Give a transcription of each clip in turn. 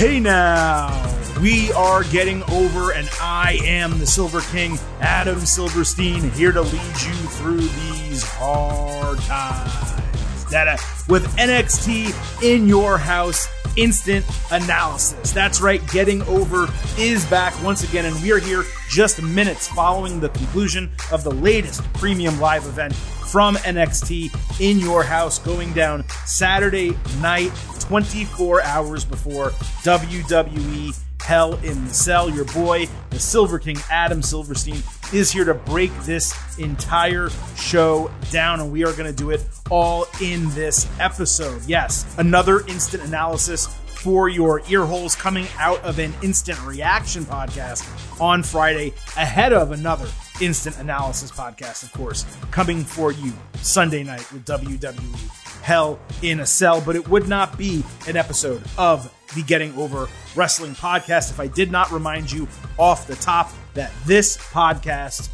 Hey now, we are getting over, and I am the Silver King, Adam Silverstein, here to lead you through these hard times. Data uh, with NXT in your house, instant analysis. That's right, getting over is back once again, and we are here just minutes following the conclusion of the latest premium live event from NXT in your house, going down Saturday night, 24 hours before WWE Hell in the Cell. Your boy, the Silver King, Adam Silverstein, is here to break this entire show down, and we are going to do it all in this episode. Yes, another instant analysis for your ear holes coming out of an instant reaction podcast on Friday ahead of another instant analysis podcast, of course, coming for you Sunday night with WWE Hell in a Cell. But it would not be an episode of the Getting Over Wrestling podcast if I did not remind you off the top that this podcast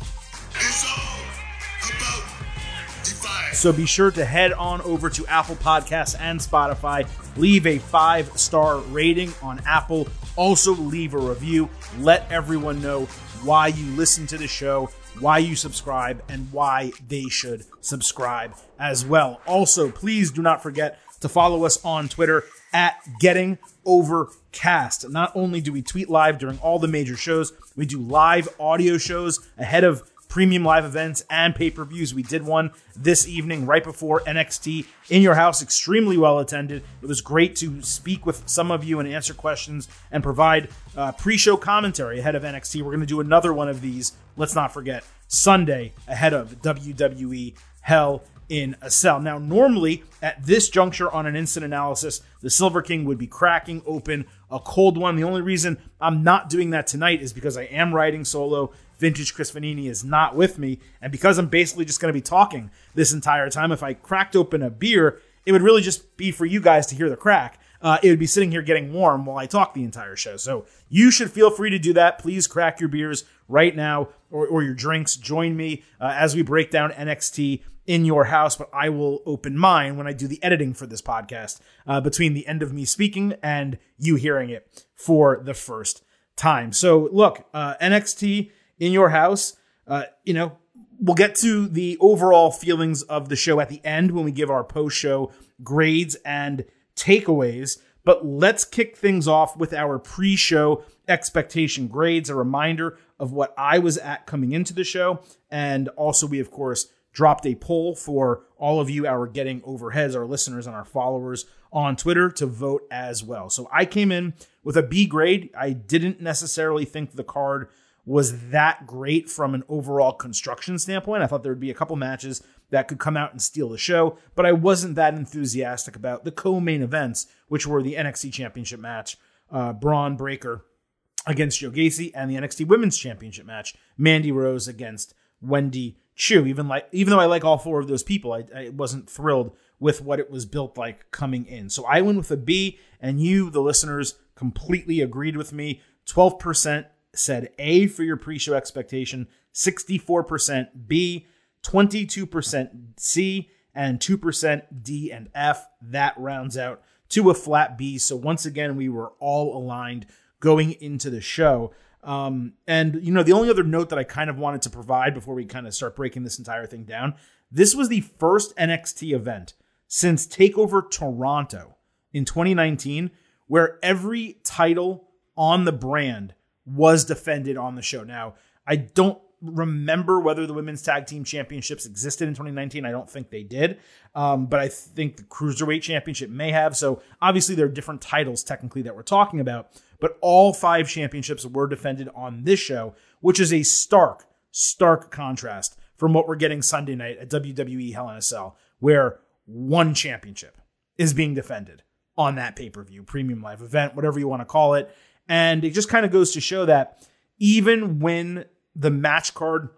so be sure to head on over to Apple Podcasts and Spotify. Leave a five star rating on Apple. Also, leave a review. Let everyone know why you listen to the show, why you subscribe, and why they should subscribe as well. Also, please do not forget to follow us on Twitter at Getting Overcast. Not only do we tweet live during all the major shows, we do live audio shows ahead of premium live events and pay per views. We did one this evening right before NXT in your house, extremely well attended. It was great to speak with some of you and answer questions and provide uh, pre show commentary ahead of NXT. We're going to do another one of these, let's not forget, Sunday ahead of WWE Hell in a Cell. Now, normally at this juncture on an instant analysis, the Silver King would be cracking open a cold one. The only reason I'm not doing that tonight is because I am riding solo Vintage Chris Vannini is not with me. And because I'm basically just going to be talking this entire time, if I cracked open a beer, it would really just be for you guys to hear the crack. Uh, it would be sitting here getting warm while I talk the entire show. So you should feel free to do that. Please crack your beers right now or, or your drinks. Join me uh, as we break down NXT in your house, but I will open mine when I do the editing for this podcast uh, between the end of me speaking and you hearing it for the first time. So look, uh, NXT in your house. Uh, you know, we'll get to the overall feelings of the show at the end when we give our post show grades and takeaways. But let's kick things off with our pre show expectation grades, a reminder of what I was at coming into the show. And also, we, of course, dropped a poll for all of you, our Getting Overheads, our listeners, and our followers on Twitter to vote as well. So I came in with a B grade. I didn't necessarily think the card was that great from an overall construction standpoint. I thought there would be a couple matches that could come out and steal the show, but I wasn't that enthusiastic about the co-main events, which were the NXT Championship match, uh, Bron Breakker against Joe Gacy, and the NXT Women's Championship match, Mandy Rose against Wendy Choo. Even like, even though I like all four of those people, I, I wasn't thrilled with what it was built like coming in. So I went with a B, and you, the listeners, completely agreed with me. 12% said A for your pre show expectation, 64% B, 22% C, and 2% D and F. That rounds out to a flat B. So once again, we were all aligned going into the show. Um, and, you know, the only other note that I kind of wanted to provide before we kind of start breaking this entire thing down this was the first NXT event since TakeOver Toronto in 2019 where every title on the brand was defended on the show. Now, I don't remember whether the women's tag team championships existed in 2019. I don't think they did, um, but I think the cruiserweight championship may have. So obviously, there are different titles technically that we're talking about, but all five championships were defended on this show, which is a stark, stark contrast from what we're getting Sunday night at WWE Hell in a Cell, where one championship is being defended on that pay per view, premium live event, whatever you want to call it. And it just kind of goes to show that even when the match card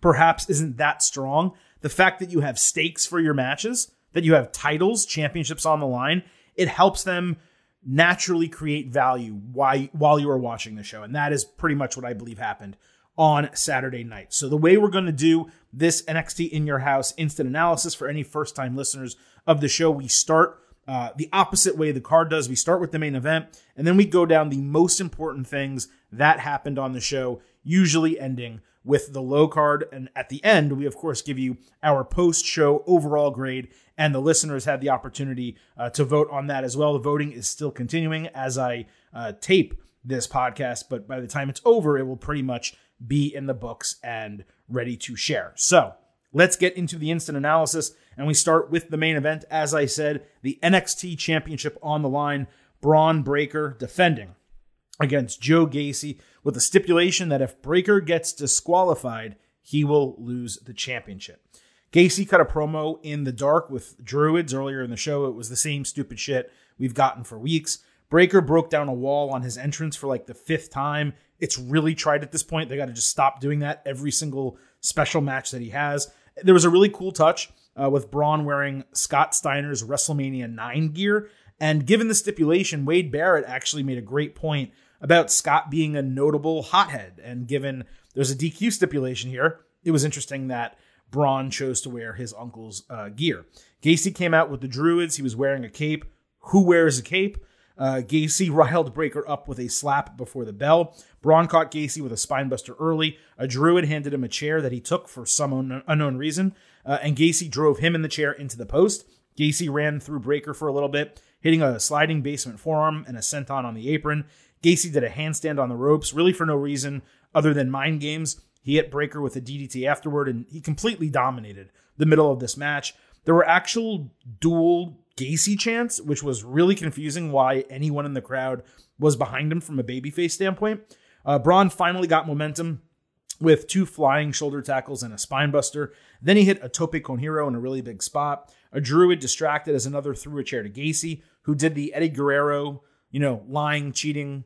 perhaps isn't that strong, the fact that you have stakes for your matches, that you have titles, championships on the line, it helps them naturally create value while, you are watching the show. And that is pretty much what I believe happened on Saturday night. So the way we're going to do this NXT in your house instant analysis for any first time listeners of the show, we start uh, the opposite way the card does. We start with the main event, and then we go down the most important things that happened on the show, usually ending with the low card. And at the end, we of course give you our post show overall grade, and the listeners had the opportunity uh, to vote on that as well. The voting is still continuing as I uh, tape this podcast, but by the time it's over, it will pretty much be in the books and ready to share. So let's get into the instant analysis. And we start with the main event. As I said, the NXT Championship on the line. Bron Breakker defending against Joe Gacy with a stipulation that if Breakker gets disqualified, he will lose the championship. Gacy cut a promo in the dark with Druids earlier in the show. It was the same stupid shit we've gotten for weeks. Breakker broke down a wall on his entrance for like the fifth time. It's really tried at this point. They got to just stop doing that every single special match that he has. There was a really cool touch uh, with Bron wearing Scott Steiner's WrestleMania 9 gear. And given the stipulation, Wade Barrett actually made a great point about Scott being a notable hothead. And given there's a DQ stipulation here, it was interesting that Bron chose to wear his uncle's uh, gear. Gacy came out with the Druids. He was wearing a cape. Who wears a cape? Uh, Gacy riled Breakker up with a slap before the bell. Bron caught Gacy with a spinebuster early. A druid handed him a chair that he took for some unknown reason, uh, and Gacy drove him in the chair into the post. Gacy ran through Breakker for a little bit, hitting a sliding basement forearm and a senton on the apron. Gacy did a handstand on the ropes, really for no reason other than mind games. He hit Breakker with a DDT afterward, and he completely dominated the middle of this match. There were actual dual Gacy chants, which was really confusing why anyone in the crowd was behind him from a babyface standpoint. Uh, Bron finally got momentum with two flying shoulder tackles and a spinebuster. Then he hit a tope con hilo in a really big spot. A druid distracted as another threw a chair to Gacy, who did the Eddie Guerrero, you know, lying, cheating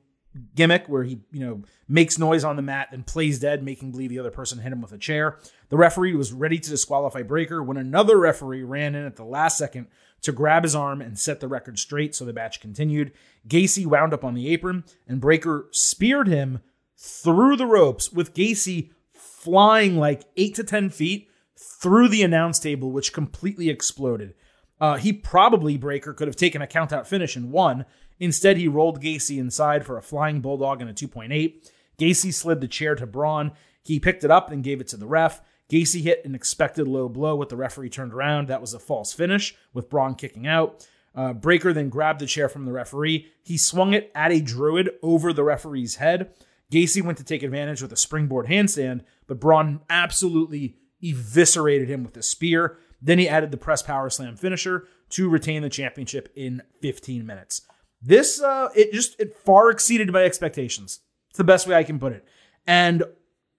gimmick where he, you know, makes noise on the mat and plays dead, making believe the other person hit him with a chair. The referee was ready to disqualify Breakker when another referee ran in at the last second to grab his arm and set the record straight so the match continued. Gacy wound up on the apron and Breakker speared him through the ropes with Gacy flying like eight to 10 feet through the announce table, which completely exploded. Uh, he probably, Breakker, could have taken a countout finish and won. Instead, he rolled Gacy inside for a flying bulldog and a 2.8. Gacy slid the chair to Bron. He picked it up and gave it to the ref. Gacy hit an expected low blow with the referee turned around. That was a false finish with Bron kicking out. Uh, Breakker then grabbed the chair from the referee. He swung it at a druid over the referee's head. Gacy went to take advantage with a springboard handstand, but Bron absolutely eviscerated him with a spear. Then he added the press power slam finisher to retain the championship in 15 minutes. This uh, it just it far exceeded my expectations. It's the best way I can put it. And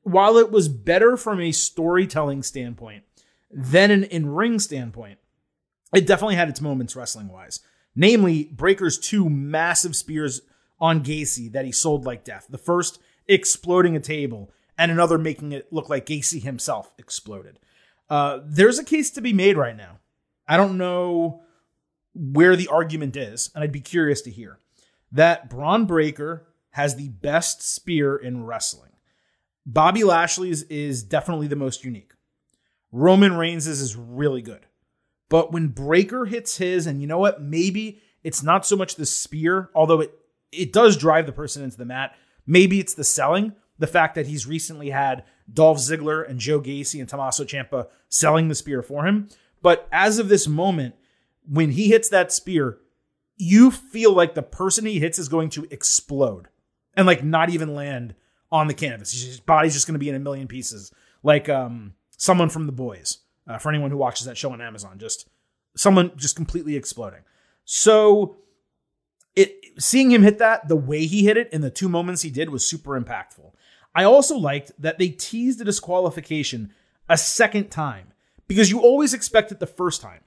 while it was better from a storytelling standpoint than an in ring standpoint, it definitely had its moments wrestling wise. Namely, Breakker's two massive spears on Gacy that he sold like death. The first exploding a table, and another making it look like Gacy himself exploded. Uh, there's a case to be made right now. I don't know where the argument is, and I'd be curious to hear that Bron Breakker has the best spear in wrestling. Bobby Lashley's is definitely the most unique. Roman Reigns' is really good. But when Breakker hits his, and you know what? Maybe it's not so much the spear, although it it does drive the person into the mat. Maybe it's the selling, the fact that he's recently had Dolph Ziggler and Joe Gacy and Tommaso Ciampa selling the spear for him. But as of this moment, when he hits that spear, you feel like the person he hits is going to explode and like not even land on the canvas. His body's just going to be in a million pieces, like um, someone from The Boys. Uh, for anyone who watches that show on Amazon, just someone just completely exploding. So it seeing him hit that the way he hit it in the two moments he did was super impactful. I also liked that they teased the disqualification a second time because you always expect it the first time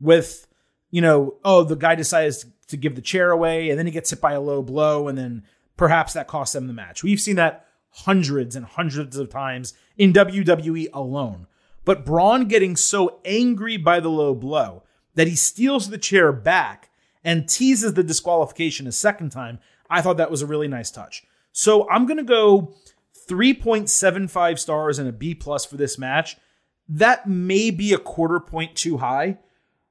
with you know oh the guy decides to give the chair away and then he gets hit by a low blow and then perhaps that costs them the match. We've seen that hundreds and hundreds of times in WWE alone. But Bron getting so angry by the low blow that he steals the chair back and teases the disqualification a second time, I thought that was a really nice touch. So I'm going to go 3.75 stars and a B plus for this match. That may be a quarter point too high.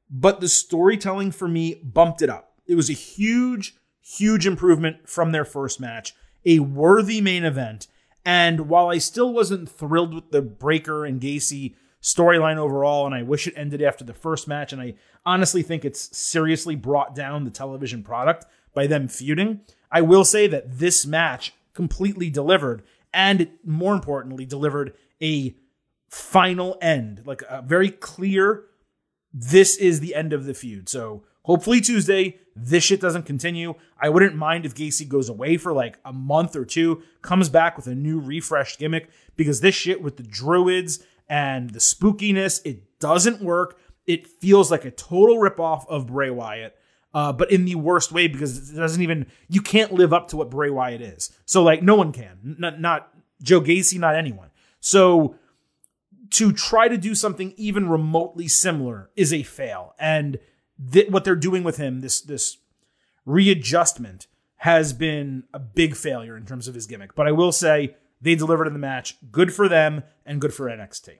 But the storytelling for me bumped it up. It was a huge, huge improvement from their first match, a worthy main event. And while I still wasn't thrilled with the Breakker and Gacy storyline overall, and I wish it ended after the first match, and I honestly think it's seriously brought down the television product by them feuding, I will say that this match completely delivered, and more importantly, delivered a final end, like a very clear, this is the end of the feud. So hopefully Tuesday, this shit doesn't continue. I wouldn't mind if Gacy goes away for like a month or two, comes back with a new refreshed gimmick, because this shit with the druids and the spookiness, it doesn't work. It feels like a total ripoff of Bray Wyatt. Uh, but in the worst way because it doesn't even you can't live up to what Bray Wyatt is. So like no one can, not, not Joe Gacy, not anyone. So to try to do something even remotely similar is a fail. And th- what they're doing with him, this this readjustment, has been a big failure in terms of his gimmick. But I will say they delivered in the match. Good for them and good for NXT.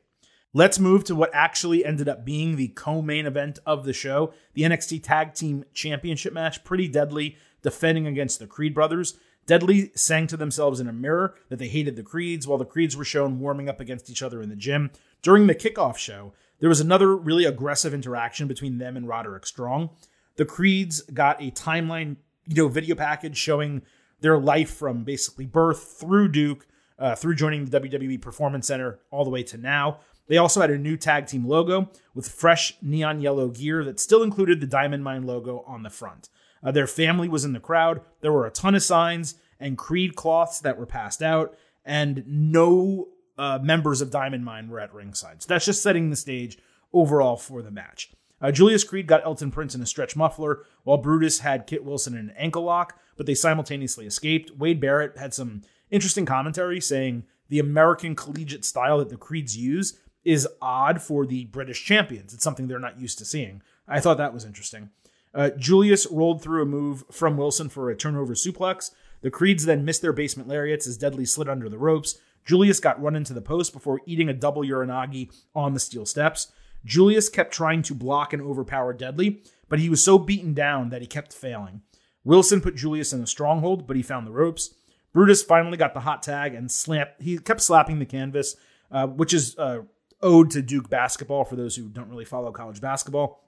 Let's move to what actually ended up being the co-main event of the show, the NXT Tag Team Championship match. Pretty deadly, defending against the Creed brothers. Deadly sang to themselves in a mirror that they hated the Creeds, while the Creeds were shown warming up against each other in the gym. During the kickoff show, there was another really aggressive interaction between them and Roderick Strong. The Creeds got a timeline, you know, video package showing their life from basically birth through Duke, uh, through joining the WWE Performance Center, all the way to now. They also had a new tag team logo with fresh neon yellow gear that still included the Diamond Mine logo on the front. Uh, their family was in the crowd. There were a ton of signs and Creed cloths that were passed out, and no uh, members of Diamond Mine were at ringside. So that's just setting the stage overall for the match. Uh, Julius Creed got Elton Prince in a stretch muffler, while Brutus had Kit Wilson in an ankle lock, but they simultaneously escaped. Wade Barrett had some interesting commentary saying the American collegiate style that the Creeds use is odd for the British champions. It's something they're not used to seeing. I thought that was interesting. Uh, Julius rolled through a move from Wilson for a turnover suplex. The Creeds then missed their basement lariats as Deadly slid under the ropes. Julius got run into the post before eating a double uranage on the steel steps. Julius kept trying to block and overpower Deadly, but he was so beaten down that he kept failing. Wilson put Julius in a stronghold, but he found the ropes. Brutus finally got the hot tag and slapped. He kept slapping the canvas, uh, which is uh, ode to Duke basketball for those who don't really follow college basketball.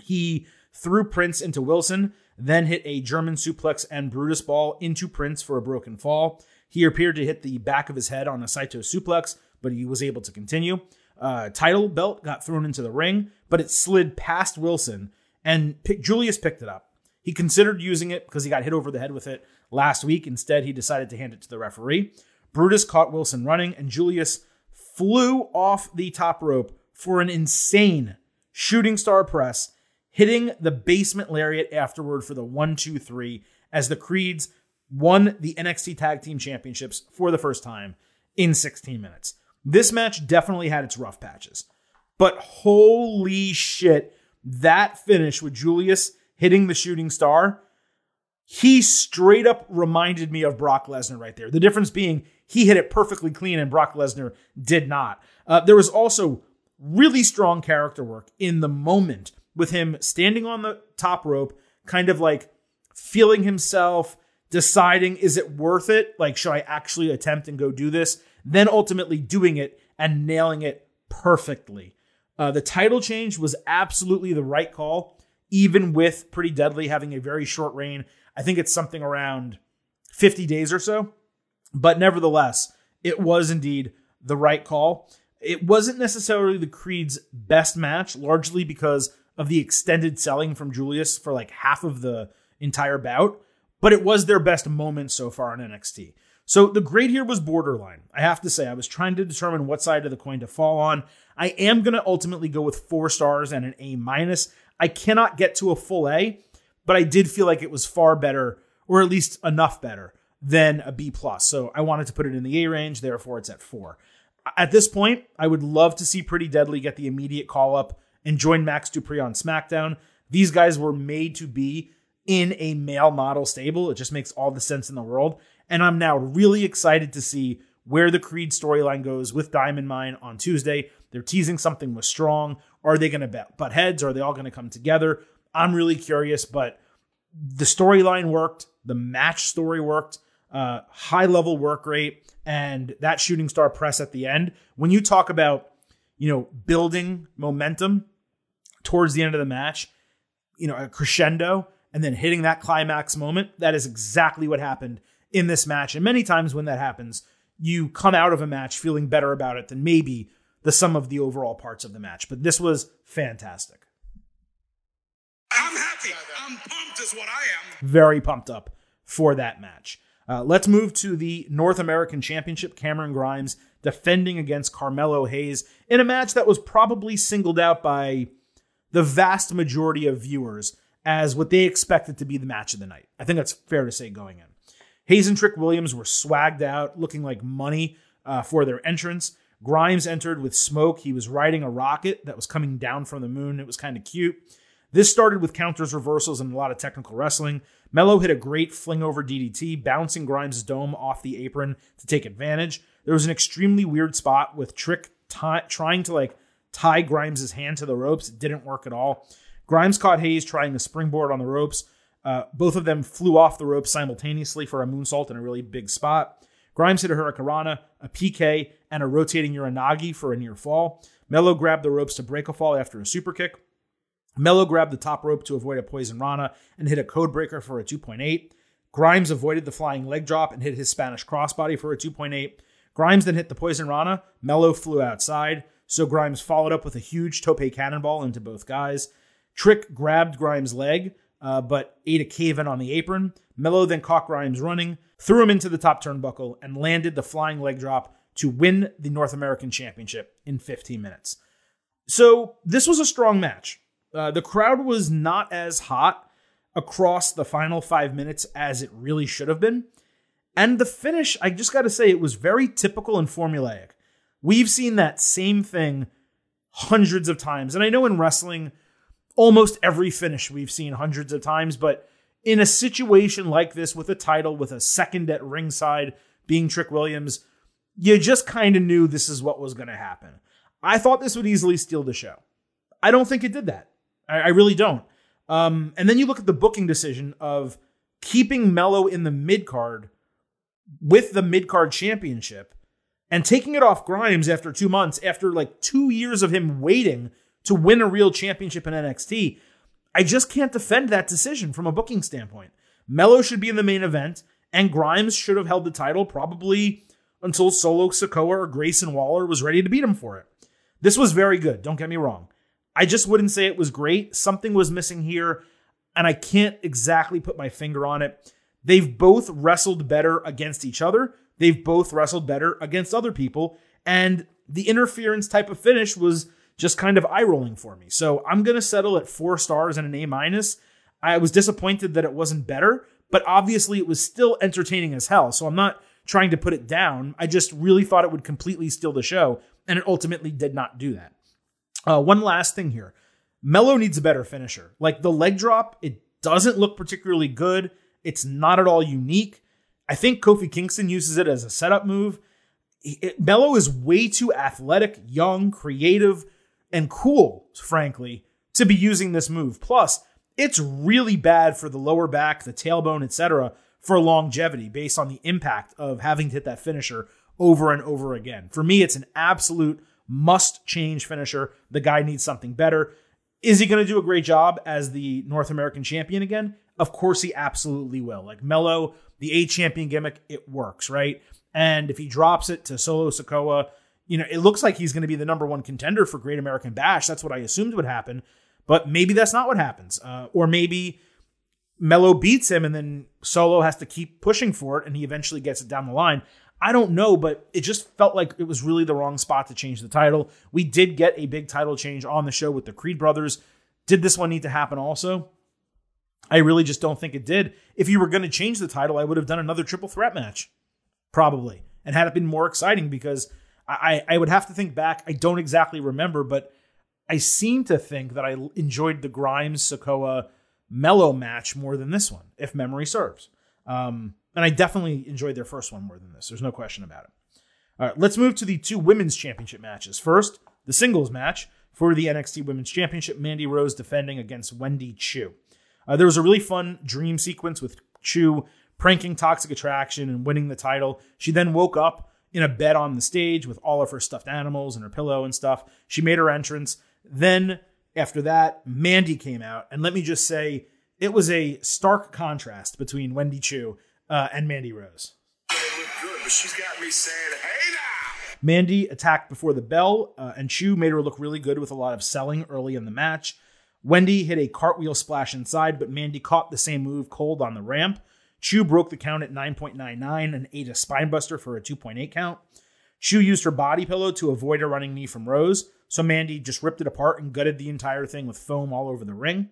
He threw Prince into Wilson, then hit a German suplex and Brutus ball into Prince for a broken fall. He appeared to hit the back of his head on a Saito suplex, but he was able to continue. Uh, title belt got thrown into the ring, but it slid past Wilson, and Julius picked it up. He considered using it because he got hit over the head with it last week. Instead, he decided to hand it to the referee. Brutus caught Wilson running, and Julius flew off the top rope for an insane shooting star press hitting the basement lariat afterward for the one, two, three, as the Creeds won the NXT Tag Team Championships for the first time in 16 minutes. This match definitely had its rough patches, but holy shit, that finish with Julius hitting the shooting star, he straight up reminded me of Brock Lesnar right there. The difference being he hit it perfectly clean and Brock Lesnar did not. Uh, there was also really strong character work in the moment with him standing on the top rope, kind of like feeling himself, deciding, is it worth it? Like, should I actually attempt and go do this? Then ultimately doing it and nailing it perfectly. Uh, the title change was absolutely the right call, even with Pretty Deadly having a very short reign. I think it's something around 50 days or so. But nevertheless, it was indeed the right call. It wasn't necessarily the Creed's best match, largely because of the extended selling from Julius for like half of the entire bout, but it was their best moment so far in NXT. So the grade here was borderline. I have to say, I was trying to determine what side of the coin to fall on. I am going to ultimately go with four stars and an A minus. I cannot get to a full A, but I did feel like it was far better, or at least enough better than a B plus. So I wanted to put it in the A range, therefore it's at four. At this point, I would love to see Pretty Deadly get the immediate call up and join Max Dupri on SmackDown. These guys were made to be in a male model stable. It just makes all the sense in the world. And I'm now really excited to see where the Creed storyline goes with Diamond Mine on Tuesday. They're teasing something with Strong. Are they going to butt heads? Are they all going to come together? I'm really curious, but the storyline worked. The match story worked. Uh, high level work rate and that shooting star press at the end. When you talk about, you know, building momentum towards the end of the match, you know, a crescendo and then hitting that climax moment, that is exactly what happened in this match. And many times when that happens, you come out of a match feeling better about it than maybe the sum of the overall parts of the match. But this was fantastic. I'm happy. I'm pumped, is what I am. Very pumped up for that match. Uh, let's move to the North American Championship. Cameron Grimes defending against Carmelo Hayes in a match that was probably singled out by the vast majority of viewers as what they expected to be the match of the night. I think that's fair to say going in. Hayes and Trick Williams were swagged out, looking like money uh, for their entrance. Grimes entered with smoke. He was riding a rocket that was coming down from the moon. It was kind of cute. This started with counters, reversals, and a lot of technical wrestling. Melo hit a great fling over DDT, bouncing Grimes' dome off the apron to take advantage. There was an extremely weird spot with Trick t- trying to like tie Grimes' hand to the ropes. It didn't work at all. Grimes caught Hayes trying a springboard on the ropes. Uh, both of them flew off the ropes simultaneously for a moonsault in a really big spot. Grimes hit a Hurricanrana, a PK, and a rotating Uranage for a near fall. Melo grabbed the ropes to break a fall after a super kick. Melo grabbed the top rope to avoid a poison Rana and hit a code breaker for a 2.8. Grimes avoided the flying leg drop and hit his Spanish crossbody for a 2.8. Grimes then hit the poison Rana. Melo flew outside, so Grimes followed up with a huge tope cannonball into both guys. Trick grabbed Grimes' leg, uh, but ate a cave in on the apron. Melo then caught Grimes running, threw him into the top turnbuckle, and landed the flying leg drop to win the North American Championship in 15 minutes. So this was a strong match. Uh, the crowd was not as hot across the final five minutes as it really should have been. And the finish, I just got to say, it was very typical and formulaic. We've seen that same thing hundreds of times. And I know in wrestling, almost every finish we've seen hundreds of times, but in a situation like this with a title, with a second at ringside being Trick Williams, you just kind of knew this is what was going to happen. I thought this would easily steal the show. I don't think it did that. I, I really don't. Um, and then you look at the booking decision of keeping Mello in the mid card with the mid card championship and taking it off Grimes after two months, after like two years of him waiting to win a real championship in NXT. I just can't defend that decision from a booking standpoint. Melo should be in the main event, and Grimes should have held the title probably until Solo Sikoa or Grayson Waller was ready to beat him for it. This was very good, don't get me wrong. I just wouldn't say it was great. Something was missing here, and I can't exactly put my finger on it. They've both wrestled better against each other. They've both wrestled better against other people. And the interference type of finish was just kind of eye rolling for me. So I'm going to settle at four stars and an A minus. I was disappointed that it wasn't better, but obviously it was still entertaining as hell. So I'm not trying to put it down. I just really thought it would completely steal the show, and it ultimately did not do that. Uh, one last thing here. Melo needs a better finisher. Like the leg drop, it doesn't look particularly good. It's not at all unique. I think Kofi Kingston uses it as a setup move. Melo is way too athletic, young, creative, and cool, frankly, to be using this move. Plus, it's really bad for the lower back, the tailbone, etc., for longevity based on the impact of having to hit that finisher over and over again. For me, it's an absolute must change finisher. The guy needs something better. Is he going to do a great job as the North American champion again? Of course, he absolutely will. Like Melo, the A champion gimmick, it works, right? And if he drops it to Solo Sikoa, you know, it looks like he's going to be the number one contender for Great American Bash. That's what I assumed would happen. But maybe that's not what happens. Uh, or maybe Melo beats him and then Solo has to keep pushing for it and he eventually gets it down the line. I don't know, but it just felt like it was really the wrong spot to change the title. We did get a big title change on the show with the Creed brothers. Did this one need to happen also? I really just don't think it did. If you were going to change the title, I would have done another triple threat match, probably, and had it been more exciting because I, I would have to think back. I don't exactly remember, but I seem to think that I enjoyed the Grimes Sikoa Melo match more than this one, if memory serves. Um, and I definitely enjoyed their first one more than this. There's no question about it. All right, let's move to the two women's championship matches. First, the singles match for the NXT Women's Championship, Mandy Rose defending against Wendy Choo. Uh, there was a really fun dream sequence with Choo pranking Toxic Attraction and winning the title. She then woke up in a bed on the stage with all of her stuffed animals and her pillow and stuff. She made her entrance. Then, after that, Mandy came out. And let me just say, it was a stark contrast between Wendy Choo uh, and Mandy Rose. Good, but she's got me saying, hey now! Mandy attacked before the bell, uh, and Choo made her look really good with a lot of selling early in the match. Wendy hit a cartwheel splash inside, but Mandy caught the same move cold on the ramp. Choo broke the count at 9.99 and ate a spinebuster for a 2.8 count. Choo used her body pillow to avoid a running knee from Rose, so Mandy just ripped it apart and gutted the entire thing with foam all over the ring.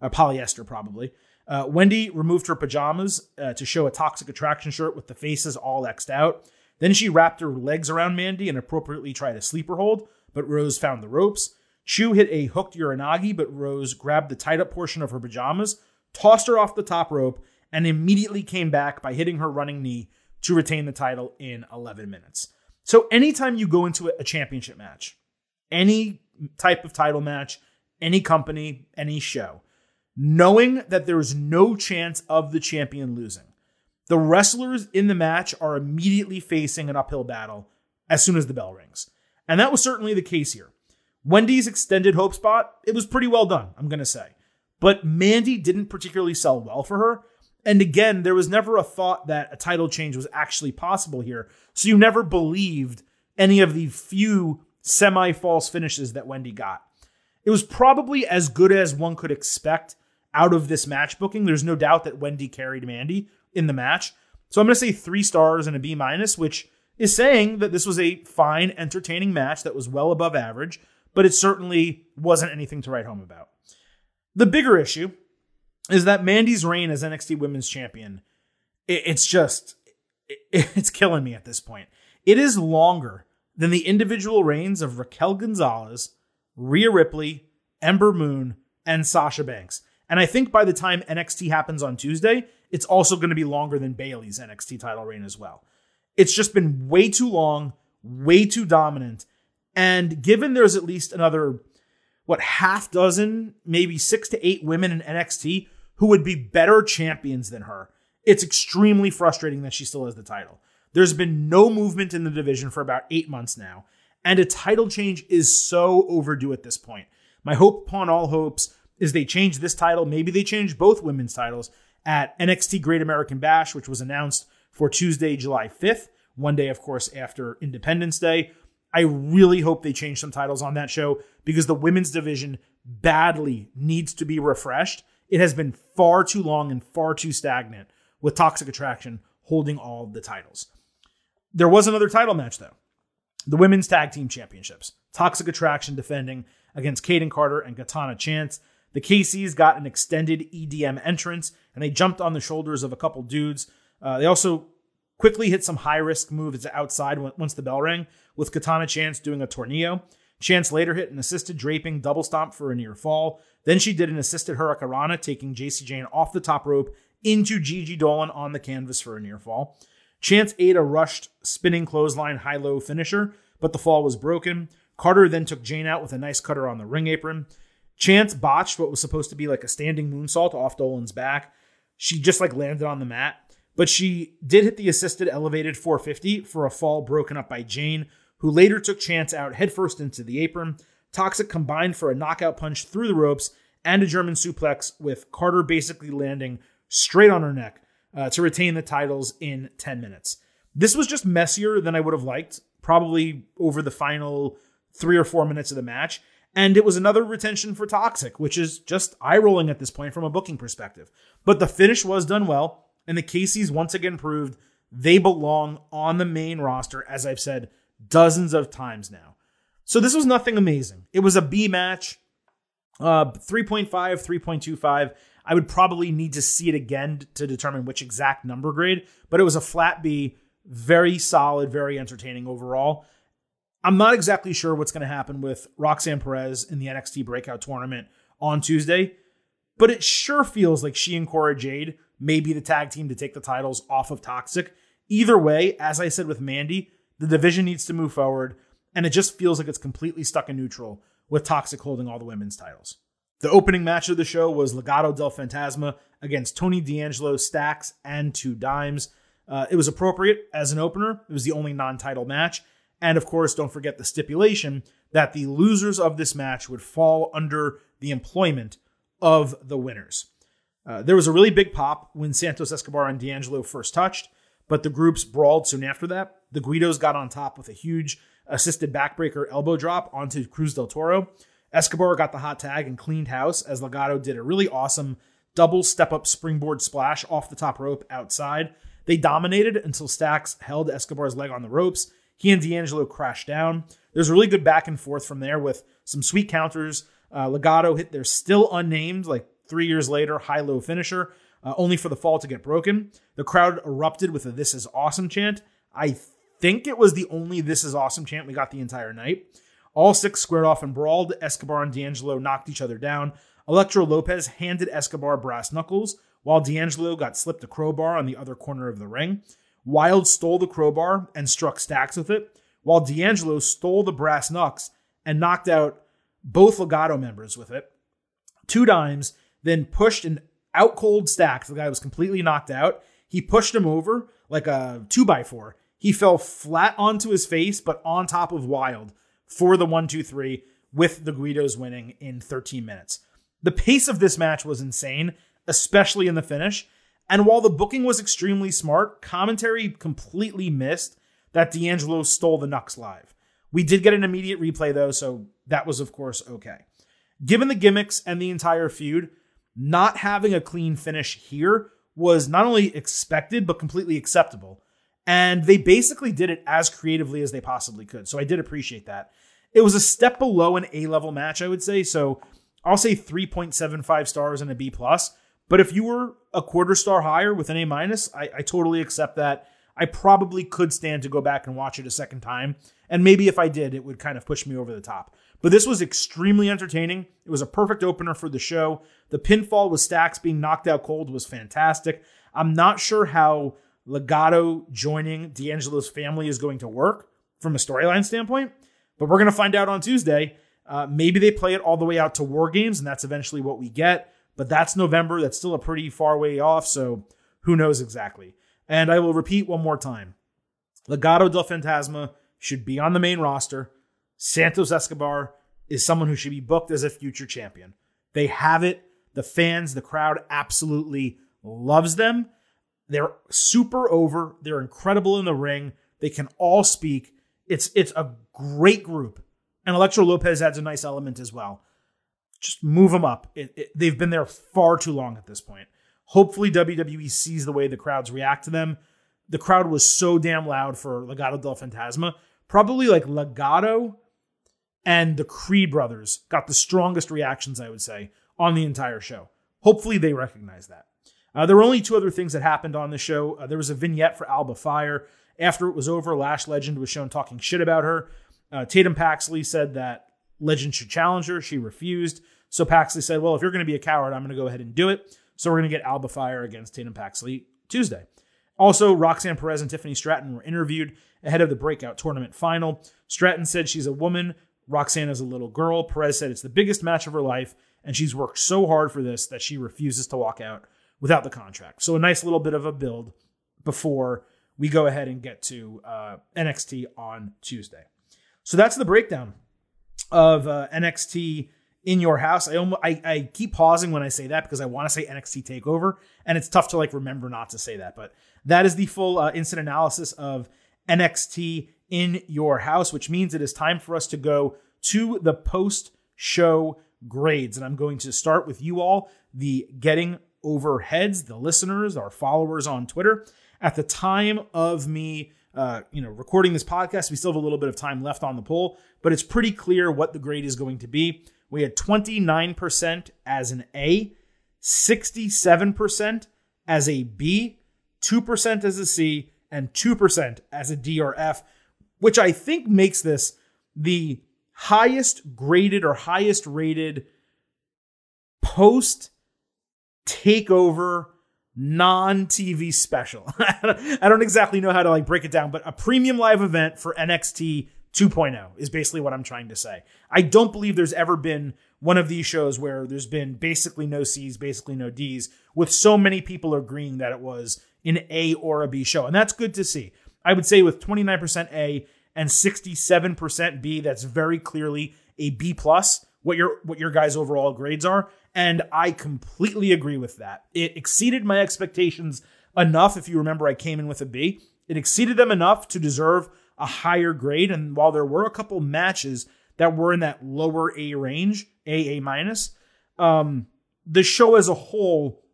Uh, polyester, probably. Uh, Wendy removed her pajamas uh, to show a toxic attraction shirt with the faces all X'd out. Then she wrapped her legs around Mandy and appropriately tried a sleeper hold, but Rose found the ropes. Choo hit a hooked uranagi, but Rose grabbed the tied up portion of her pajamas, tossed her off the top rope, and immediately came back by hitting her running knee to retain the title in 11 minutes. So, anytime you go into a championship match, any type of title match, any company, any show, knowing that there is no chance of the champion losing, the wrestlers in the match are immediately facing an uphill battle as soon as the bell rings. And that was certainly the case here. Wendy's extended hope spot, it was pretty well done, I'm going to say. But Mandy didn't particularly sell well for her. And again, there was never a thought that a title change was actually possible here. So you never believed any of the few semi false finishes that Wendy got. It was probably as good as one could expect out of this match booking. There's no doubt that Wendy carried Mandy in the match. So I'm going to say three stars and a B minus, which is saying that this was a fine, entertaining match that was well above average, but it certainly wasn't anything to write home about. The bigger issue is that Mandy's reign as NXT Women's Champion, it's just, it's killing me at this point. It is longer than the individual reigns of Raquel Gonzalez, Rhea Ripley, Ember Moon, and Sasha Banks. And I think by the time NXT happens on Tuesday, it's also going to be longer than Bayley's NXT title reign as well. It's just been way too long, way too dominant. And given there's at least another, what, half dozen, maybe six to eight women in NXT who would be better champions than her, it's extremely frustrating that she still has the title. There's been no movement in the division for about eight months now, and a title change is so overdue at this point. My hope upon all hopes is they change this title. Maybe they change both women's titles at NXT Great American Bash, which was announced for Tuesday, July 5th, one day, of course, after Independence Day. I really hope they change some titles on that show because the women's division badly needs to be refreshed. It has been far too long and far too stagnant with Toxic Attraction holding all of the titles. There was another title match, though the Women's Tag Team Championships. Toxic Attraction defending against Kayden Carter and Katana Chance. The KCs got an extended EDM entrance and they jumped on the shoulders of a couple dudes. Uh, they also quickly hit some high risk moves outside once the bell rang, with Katana Chance doing a tornillo. Chance later hit an assisted draping double stomp for a near fall. Then she did an assisted hurricanrana, taking Jacy Jayne off the top rope into Gigi Dolan on the canvas for a near fall. Chance ate a rushed spinning clothesline high low finisher, but the fall was broken. Carter then took Jayne out with a nice cutter on the ring apron. Chance botched what was supposed to be like a standing moonsault off Dolan's back. She just like landed on the mat, but she did hit the assisted elevated 450 for a fall broken up by Jayne, who later took Chance out headfirst into the apron. Toxic combined for a knockout punch through the ropes and a German suplex, with Carter basically landing straight on her neck uh, to retain the titles in 10 minutes. This was just messier than I would have liked, probably over the final three or four minutes of the match. And it was another retention for Toxic, which is just eye rolling at this point from a booking perspective. But the finish was done well, and the KCs once again proved they belong on the main roster, as I've said dozens of times now. So this was nothing amazing. It was a B match, uh, 3.5, 3.25. I would probably need to see it again to determine which exact number grade, but it was a flat B, very solid, very entertaining overall. I'm not exactly sure what's going to happen with Roxanne Perez in the NXT Breakout Tournament on Tuesday, but it sure feels like she and Cora Jade may be the tag team to take the titles off of Toxic. Either way, as I said with Mandy, The division needs to move forward, and it just feels like it's completely stuck in neutral with Toxic holding all the women's titles. The opening match of the show was Legado del Fantasma against Tony D'Angelo, Stacks, and Two Dimes. Uh, it was appropriate as an opener. It was the only non title match. And of course, don't forget the stipulation that the losers of this match would fall under the employment of the winners. Uh, there was a really big pop when Santos Escobar and D'Angelo first touched, but the groups brawled soon after that. The Guidos got on top with a huge assisted backbreaker elbow drop onto Cruz del Toro. Escobar got the hot tag and cleaned house as Legado did a really awesome double step up springboard splash off the top rope outside. They dominated until Stacks held Escobar's leg on the ropes. He and D'Angelo crashed down. There's a really good back and forth from there with some sweet counters. Uh, Legado hit their still unnamed, like three years later, high low finisher, uh, only for the fall to get broken. The crowd erupted with a This is Awesome chant. I think it was the only This is Awesome chant we got the entire night. All six squared off and brawled. Escobar and D'Angelo knocked each other down. Elektra Lopez handed Escobar brass knuckles, while D'Angelo got slipped a crowbar on the other corner of the ring. Wilde stole the crowbar and struck Stacks with it, while D'Angelo stole the brass knucks and knocked out both Legado members with it. Two dimes, then pushed an out cold stack. The guy was completely knocked out. He pushed him over like a two by four. He fell flat onto his face, but on top of Wilde for the one, two, three, with the Guidos winning in 13 minutes. The pace of this match was insane, especially in the finish. And while the booking was extremely smart, commentary completely missed that D'Angelo stole the Nux live. We did get an immediate replay though, so that was of course okay. Given the gimmicks and the entire feud, not having a clean finish here was not only expected but completely acceptable. And they basically did it as creatively as they possibly could. So I did appreciate that. It was a step below an A level match, I would say. So I'll say 3.75 stars and a B plus. But if you were a quarter star higher with an A minus, I, I totally accept that. I probably could stand to go back and watch it a second time. And maybe if I did, it would kind of push me over the top. But this was extremely entertaining. It was a perfect opener for the show. The pinfall with Stacks being knocked out cold was fantastic. I'm not sure how Legado joining D'Angelo's family is going to work from a storyline standpoint, but we're going to find out on Tuesday. Uh, maybe they play it all the way out to War Games, and that's eventually what we get. But that's November. That's still a pretty far way off, so who knows exactly. And I will repeat one more time Legado del Fantasma should be on the main roster. Santos Escobar is someone who should be booked as a future champion. They have it. The fans, the crowd absolutely loves them. They're super over. They're incredible in the ring. They can all speak. It's it's a great group. And Elektra Lopez adds a nice element as well. Just move them up. It, it, they've been there far too long at this point. Hopefully, WWE sees the way the crowds react to them. The crowd was so damn loud for Legado del Fantasma. Probably like Legado and the Creed brothers got the strongest reactions, I would say, on the entire show. Hopefully, they recognize that. Uh, there were only two other things that happened on the show. Uh, there was a vignette for Alba Fyre. After it was over, Lash Legend was shown talking shit about her. Uh, Tatum Paxley said that Legend should challenge her. She refused. So Paxley said, Well, if you're going to be a coward, I'm going to go ahead and do it. So we're going to get Alba Fyre against Tatum Paxley Tuesday. Also, Roxanne Perez and Tiffany Stratton were interviewed ahead of the breakout tournament final. Stratton said she's a woman, Roxanne is a little girl. Perez said it's the biggest match of her life, and she's worked so hard for this that she refuses to walk out without the contract. So, a nice little bit of a build before we go ahead and get to uh, NXT on Tuesday. So that's the breakdown of uh, NXT in your house. I, almost, I I keep pausing when I say that because I want to say NXT Takeover, and it's tough to like remember not to say that. But that is the full uh, instant analysis of NXT in your house, which means it is time for us to go to the post show grades, and I'm going to start with you all, the getting over heads, the listeners, our followers on Twitter. At the time of me uh, you know, recording this podcast, we still have a little bit of time left on the poll, but it's pretty clear what the grade is going to be. We had 29% as an A, 67% as a B, 2% as a C, and 2% as a D or F, which I think makes this the highest graded or highest rated post takeover non-TV special. I don't exactly know how to like break it down, but a premium live event for NXT 2.0 is basically what I'm trying to say. I don't believe there's ever been one of these shows where there's been basically no C's, basically no D's, with so many people agreeing that it was an A or a B show. And that's good to see. I would say with 29% A and 67% B, that's very clearly a B plus, what your what your guys' overall grades are. And I completely agree with that. It exceeded my expectations enough. If you remember, I came in with a B. It exceeded them enough to deserve a higher grade. And while there were a couple matches that were in that lower A range, A, A minus, um, the show as a whole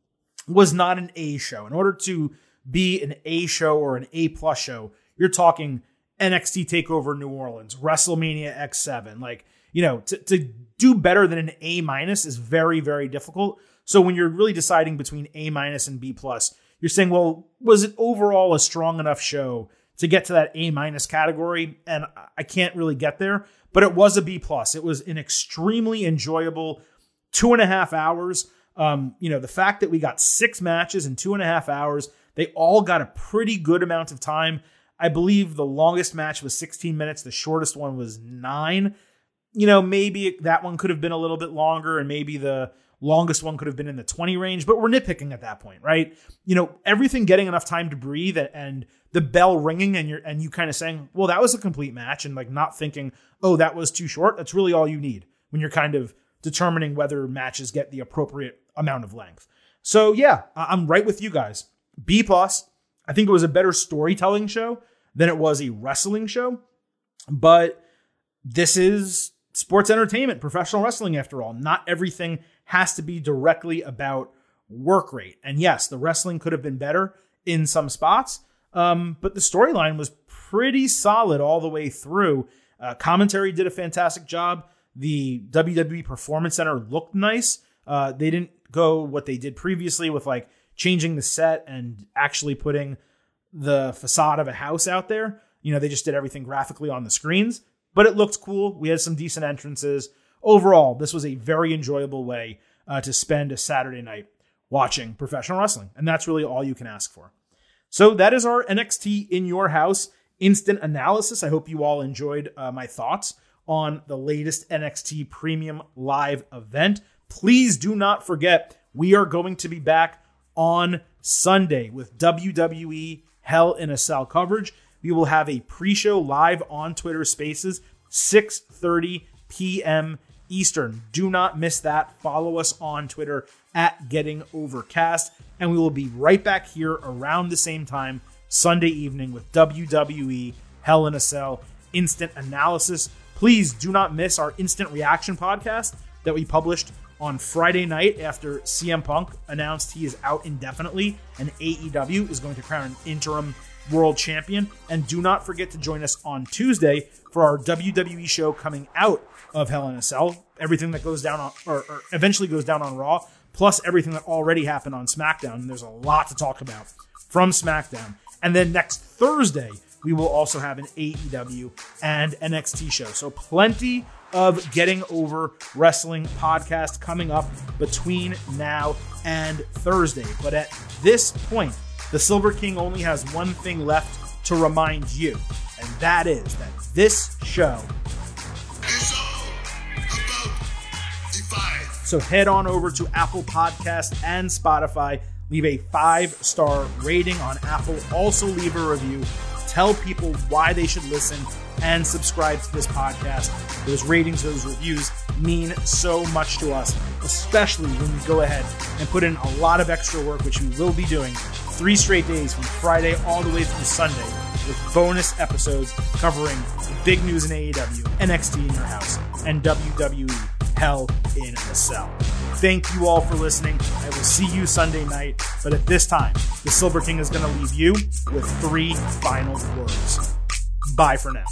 was not an A show. In order to be an A show or an A plus show, you're talking NXT Takeover New Orleans, WrestleMania X7. Like, you know, to, to do better than an A minus is very, very difficult. So when you're really deciding between A minus and B plus, you're saying, well, was it overall a strong enough show to get to that A minus category? And I can't really get there, but it was a B plus. It was an extremely enjoyable two and a half hours. Um, you know, the fact that we got six matches in two and a half hours, they all got a pretty good amount of time. I believe the longest match was 16 minutes. The shortest one was nine. You know, maybe that one could have been a little bit longer, and maybe the longest one could have been in the 20 range, but we're nitpicking at that point, right? You know, everything getting enough time to breathe and the bell ringing and you're and you kind of saying, "Well, that was a complete match," and like not thinking, "Oh, that was too short." That's really all you need when you're kind of determining whether matches get the appropriate amount of length. So yeah, I'm right with you guys. B plus. I think it was a better storytelling show than it was a wrestling show, but this is sports entertainment, professional wrestling after all. Not everything has to be directly about work rate. And yes, the wrestling could have been better in some spots, um, but the storyline was pretty solid all the way through. Uh, commentary did a fantastic job. The WWE Performance Center looked nice. Uh, they didn't go what they did previously with like changing the set and actually putting the facade of a house out there. You know, they just did everything graphically on the screens, but it looked cool. We had some decent entrances. Overall, this was a very enjoyable way uh, to spend a Saturday night watching professional wrestling. And that's really all you can ask for. So that is our NXT in your house instant analysis. I hope you all enjoyed uh, my thoughts on the latest NXT Premium Live event. Please do not forget, we are going to be back on Sunday with WWE Hell in a Cell coverage. We will have a pre-show live on Twitter Spaces, 6:30 p.m. Eastern. Do not miss that. Follow us on Twitter at Getting Overcast, and we will be right back here around the same time Sunday evening with WWE Hell in a Cell instant analysis. Please do not miss our instant reaction podcast that we published on Friday night after CM Punk announced he is out indefinitely and AEW is going to crown an interim world champion. And do not forget to join us on Tuesday for our WWE show coming out of Hell in a Cell. Everything that goes down on, or, or eventually goes down on Raw, plus everything that already happened on SmackDown. And there's a lot to talk about from SmackDown. And then next Thursday, we will also have an AEW and NXT show. So plenty of Getting Over Wrestling podcast coming up between now and Thursday. But at this point, the Silver King only has one thing left to remind you, and that is that this show So head on over to Apple Podcast and Spotify. Leave a five star rating on Apple. Also, leave a review. Tell people why they should listen and subscribe to this podcast. Those ratings, those reviews mean so much to us, especially when we go ahead and put in a lot of extra work, which we will be doing three straight days from Friday all the way through Sunday with bonus episodes covering big news in AEW, NXT in your house, and WWE Hell in a Cell. Thank you all for listening. I will see you Sunday night. But at this time, the Silver King is going to leave you with three final words. Bye for now.